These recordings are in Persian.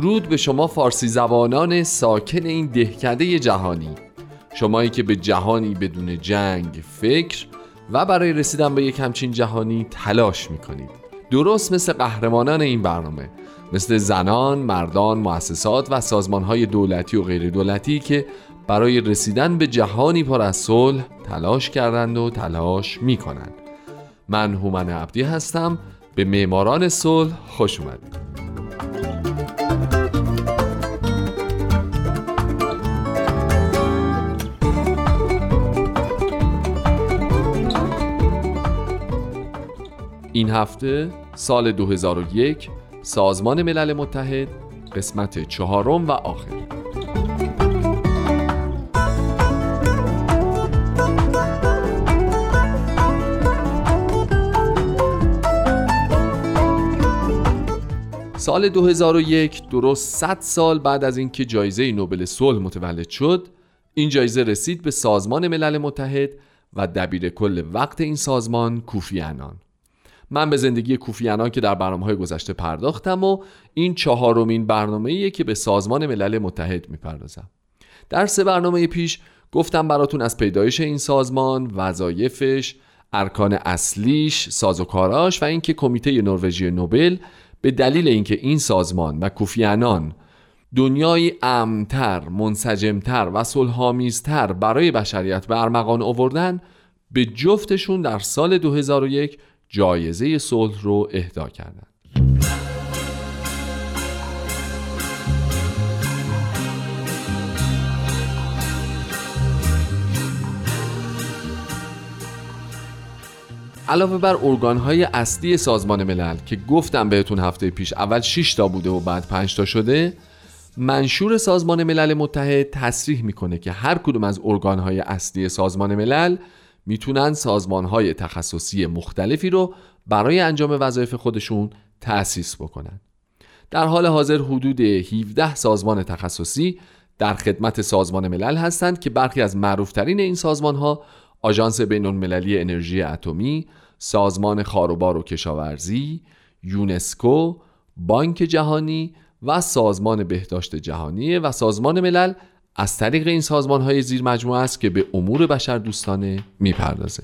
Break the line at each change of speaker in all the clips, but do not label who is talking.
درود به شما فارسی زبانان ساکن این دهکده جهانی شمایی که به جهانی بدون جنگ فکر و برای رسیدن به یک همچین جهانی تلاش می‌کنید درست مثل قهرمانان این برنامه مثل زنان، مردان، مؤسسات و سازمانهای دولتی و غیر دولتی که برای رسیدن به جهانی پر از صلح تلاش کردند و تلاش می کنند. من هومن عبدی هستم به معماران صلح خوش اومدید. این هفته سال 2001 سازمان ملل متحد قسمت چهارم و آخر. سال 2001 درست 100 سال بعد از اینکه جایزه نوبل صلح متولد شد این جایزه رسید به سازمان ملل متحد و دبیر کل وقت این سازمان کوفی انان من به زندگی کوفیانان که در برنامه های گذشته پرداختم و این چهارمین برنامه که به سازمان ملل متحد می‌پردازم. در سه برنامه پیش گفتم براتون از پیدایش این سازمان وظایفش ارکان اصلیش سازوکاراش و اینکه کمیته نروژی نوبل به دلیل اینکه این سازمان و کوفیانان دنیای امتر، منسجمتر و صلحآمیزتر برای بشریت به ارمغان آوردن به جفتشون در سال 2001 جایزه صلح رو اهدا کردند. علاوه بر ارگانهای اصلی سازمان ملل که گفتم بهتون هفته پیش اول 6 تا بوده و بعد 5 تا شده منشور سازمان ملل متحد تصریح می‌کنه که هر کدوم از ارگانهای اصلی سازمان ملل می‌تونن سازمانهای تخصصی مختلفی رو برای انجام وظایف خودشون تأسیس بکنن. در حال حاضر حدود 17 سازمان تخصصی در خدمت سازمان ملل هستند که برخی از معروفترین این سازمان ها آژانس بین المللی انرژی اتمی، سازمان خاروبار و کشاورزی، یونسکو، بانک جهانی و سازمان بهداشت جهانی و سازمان ملل از طریق این سازمان های زیر مجموعه است که به امور بشر دوستانه می‌پردازه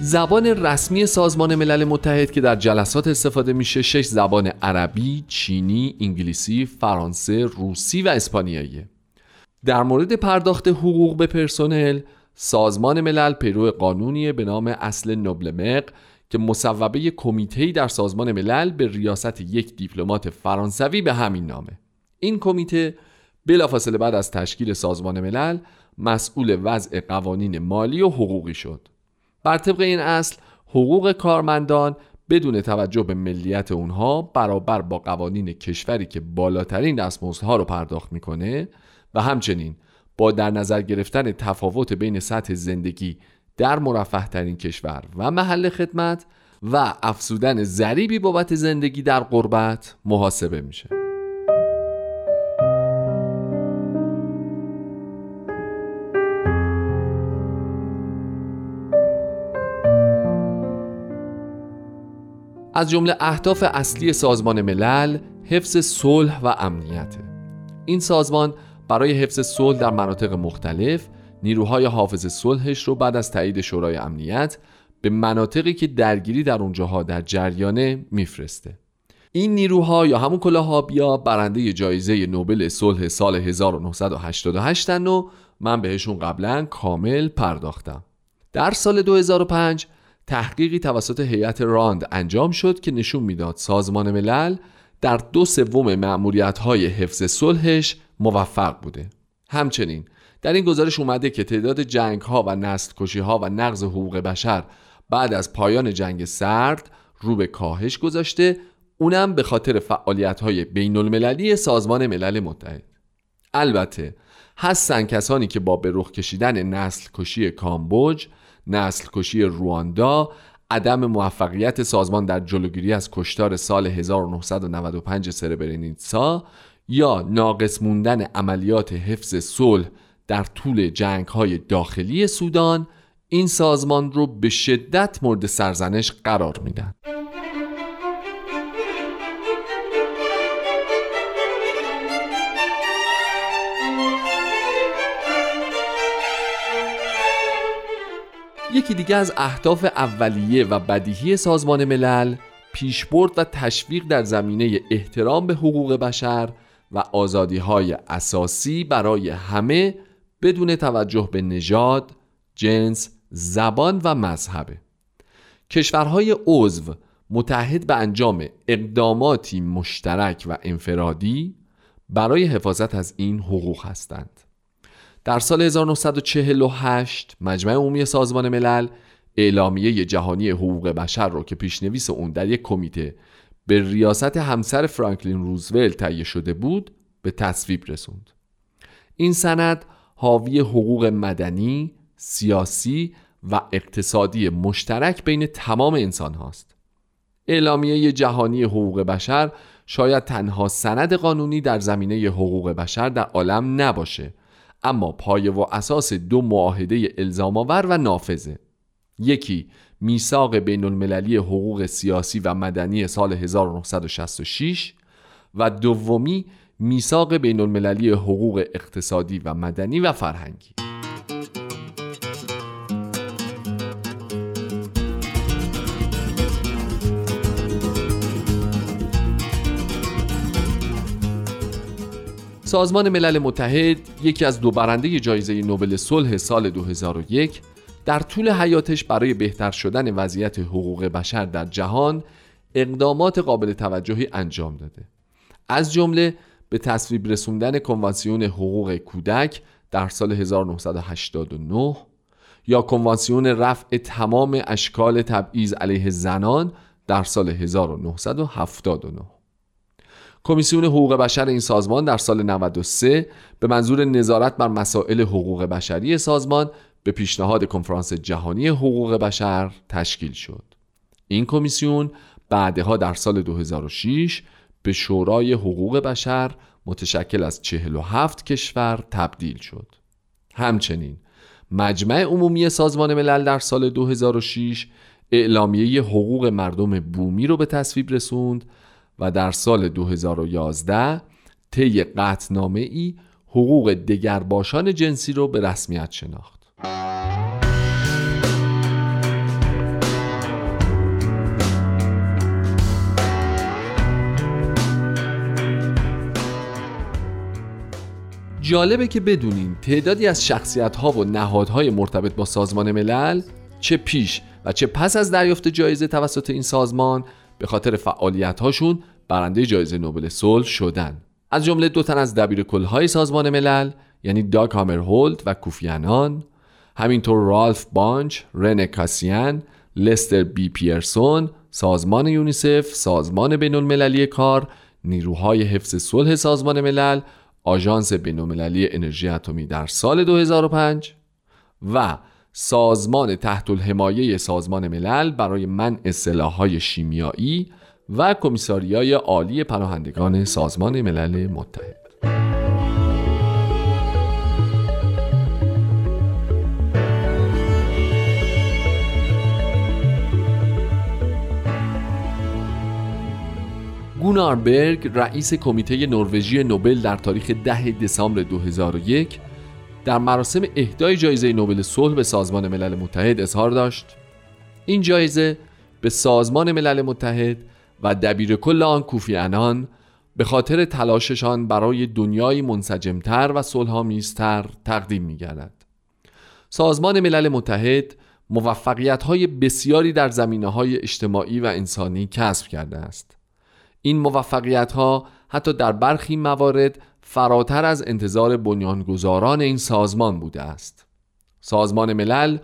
زبان رسمی سازمان ملل متحد که در جلسات استفاده میشه شش زبان عربی، چینی، انگلیسی، فرانسه، روسی و اسپانیایی. در مورد پرداخت حقوق به پرسنل سازمان ملل پیرو قانونی به نام اصل نوبلمق که مصوبه کمیته در سازمان ملل به ریاست یک دیپلمات فرانسوی به همین نامه. این کمیته بلافاصله بعد از تشکیل سازمان ملل مسئول وضع قوانین مالی و حقوقی شد. بر طبق این اصل حقوق کارمندان بدون توجه به ملیت اونها برابر با قوانین کشوری که بالاترین دستمزدها رو پرداخت می‌کنه و همچنین با در نظر گرفتن تفاوت بین سطح زندگی در مرفه ترین کشور و محل خدمت و افزودن ضریبی بابت زندگی در قربت محاسبه میشه. از جمله اهداف اصلی سازمان ملل حفظ صلح و امنیت این سازمان برای حفظ صلح در مناطق مختلف نیروهای حافظ صلحش رو بعد از تایید شورای امنیت به مناطقی که درگیری در اونجاها در جریانه میفرسته. این نیروها یا همون کلاهابیا برنده جایزه نوبل صلح سال 1988 و من بهشون قبلا کامل پرداختم. در سال 2005 تحقیقی توسط هیئت راند انجام شد که نشون می‌داد سازمان ملل در دو سوم معمولیت های حفظ صلحش موفق بوده. همچنین در این گزارش اومده که تعداد جنگ ها و نسل کشی ها و نقض حقوق بشر بعد از پایان جنگ سرد رو به کاهش گذاشته اونم به خاطر فعالیت های بین المللی سازمان ملل متحد. البته هستن کسانی که با به رخ کشیدن نسل کشی کامبوج نسل کشی رواندا عدم موفقیت سازمان در جلوگیری از کشتار سال 1995 سربرنیتسا یا ناقص موندن عملیات حفظ صلح در طول جنگ های داخلی سودان این سازمان رو به شدت مورد سرزنش قرار میدن یکی دیگه از اهداف اولیه و بدیهی سازمان ملل پیشبرد و تشویق در زمینه احترام به حقوق بشر و آزادی های اساسی برای همه بدون توجه به نژاد، جنس، زبان و مذهبه کشورهای عضو متحد به انجام اقداماتی مشترک و انفرادی برای حفاظت از این حقوق هستند. در سال 1948 مجمع عمومی سازمان ملل اعلامیه جهانی حقوق بشر رو که پیشنویس اون در یک کمیته به ریاست همسر فرانکلین روزولت تهیه شده بود به تصویب رسوند. این سند حاوی حقوق مدنی، سیاسی و اقتصادی مشترک بین تمام انسان هاست اعلامیه جهانی حقوق بشر شاید تنها سند قانونی در زمینه حقوق بشر در عالم نباشه اما پایه و اساس دو معاهده الزام آور و نافذه. یکی میثاق بین المللی حقوق سیاسی و مدنی سال 1966 و دومی میثاق بین المللی حقوق اقتصادی و مدنی و فرهنگی. سازمان ملل متحد یکی از دو برنده جایزه نوبل صلح سال 2001 در طول حیاتش برای بهتر شدن وضعیت حقوق بشر در جهان اقدامات قابل توجهی انجام داده. از جمله به تصویب رسوندن کنوانسیون حقوق کودک در سال 1989 یا کنوانسیون رفع تمام اشکال تبعیض علیه زنان در سال 1979 کمیسیون حقوق بشر این سازمان در سال 93 به منظور نظارت بر مسائل حقوق بشری سازمان به پیشنهاد کنفرانس جهانی حقوق بشر تشکیل شد. این کمیسیون بعدها در سال 2006 به شورای حقوق بشر متشکل از 47 کشور تبدیل شد. همچنین مجمع عمومی سازمان ملل در سال 2006 اعلامیه حقوق مردم بومی رو به تصویب رسوند و در سال 2011 طی قطنامه ای حقوق دگرباشان جنسی رو به رسمیت شناخت جالبه که بدونین تعدادی از شخصیت ها و نهادهای مرتبط با سازمان ملل چه پیش و چه پس از دریافت جایزه توسط این سازمان به خاطر فعالیت هاشون برنده جایزه نوبل صلح شدن. از جمله دو تن از دبیر های سازمان ملل یعنی داک هامرهولد و کوفیانان همینطور رالف بانچ، رن کاسیان، لستر بی پیرسون، سازمان یونیسف، سازمان بین المللی کار، نیروهای حفظ صلح سازمان ملل، آژانس بین المللی انرژی اتمی در سال 2005 و سازمان تحت الحمایه سازمان ملل برای منع سلاح‌های شیمیایی و کمیساریای عالی پناهندگان سازمان ملل متحد. گونار برگ رئیس کمیته نروژی نوبل در تاریخ 10 دسامبر 2001 در مراسم اهدای جایزه نوبل صلح به سازمان ملل متحد اظهار داشت این جایزه به سازمان ملل متحد و دبیر کل آن کوفی انان به خاطر تلاششان برای دنیای منسجمتر و صلحآمیزتر تقدیم می گردد. سازمان ملل متحد موفقیت های بسیاری در زمینه های اجتماعی و انسانی کسب کرده است. این موفقیت ها حتی در برخی موارد فراتر از انتظار بنیانگذاران این سازمان بوده است. سازمان ملل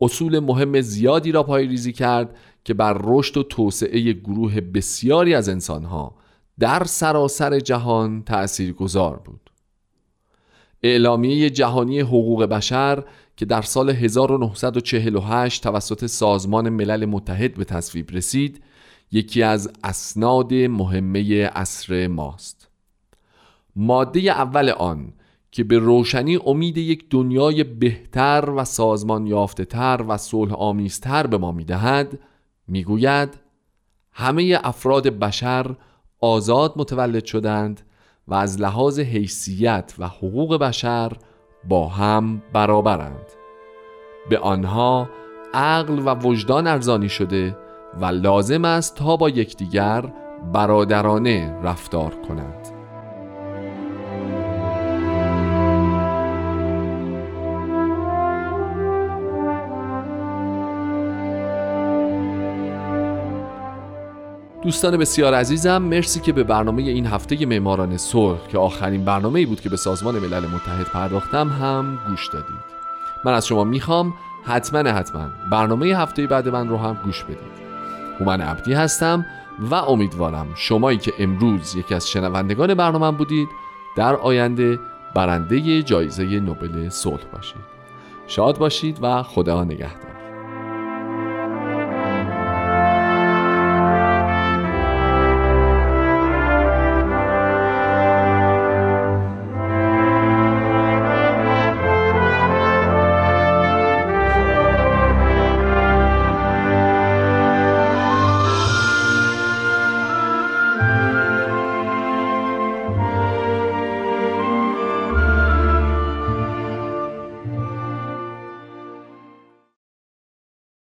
اصول مهم زیادی را ریزی کرد که بر رشد و توسعه گروه بسیاری از انسانها در سراسر جهان تأثیر گذار بود. اعلامیه جهانی حقوق بشر که در سال 1948 توسط سازمان ملل متحد به تصویب رسید یکی از اسناد مهمه عصر ماست. ماده اول آن که به روشنی امید یک دنیای بهتر و سازمان یافته تر و صلح آمیزتر به ما می‌دهد می‌گوید همه افراد بشر آزاد متولد شدند و از لحاظ حیثیت و حقوق بشر با هم برابرند. به آنها عقل و وجدان ارزانی شده و لازم است تا با یکدیگر برادرانه رفتار کنند. دوستان بسیار عزیزم مرسی که به برنامه این هفته معماران صلح که آخرین برنامه ای بود که به سازمان ملل متحد پرداختم هم گوش دادید. من از شما می‌خوام حتما حتما برنامه هفته بعد من رو هم گوش بدید. هومن عبدی هستم و امیدوارم شمایی که امروز یکی از شنوندگان برنامه بودید در آینده برنده جایزه نوبل صلح باشید. شاد باشید و خدا نگهدار.